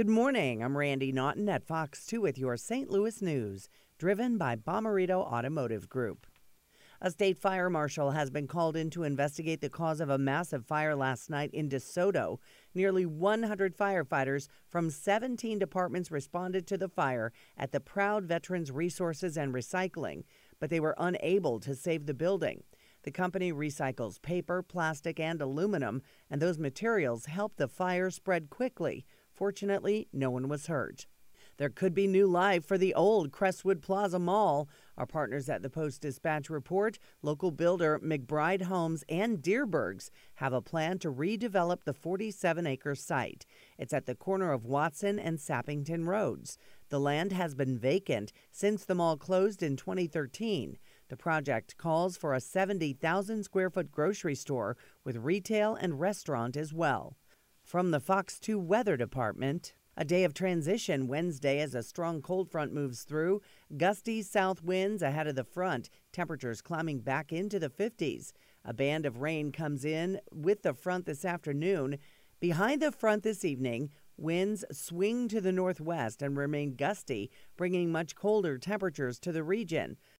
Good morning. I'm Randi Naughton at Fox 2 with your St. Louis news, driven by Bommarito Automotive Group. A state fire marshal has been called in to investigate the cause of a massive fire last night in DeSoto. Nearly 100 firefighters from 17 departments responded to the fire at the Proud Veterans Resources and Recycling, but they were unable to save the building. The company recycles paper, plastic, and aluminum, and those materials help the fire spread quickly. Fortunately, no one was hurt. There could be new life for the old Crestwood Plaza Mall. Our partners at the Post Dispatch report local builder McBride Homes and Dierbergs have a plan to redevelop the 47 acre site. It's at the corner of Watson and Sappington Roads. The land has been vacant since the mall closed in 2013. The project calls for a 70,000 square foot grocery store with retail and restaurant as well. From the Fox 2 Weather Department, a day of transition Wednesday as a strong cold front moves through. Gusty south winds ahead of the front, temperatures climbing back into the 50s. A band of rain comes in with the front this afternoon. Behind the front this evening, winds swing to the northwest and remain gusty, bringing much colder temperatures to the region.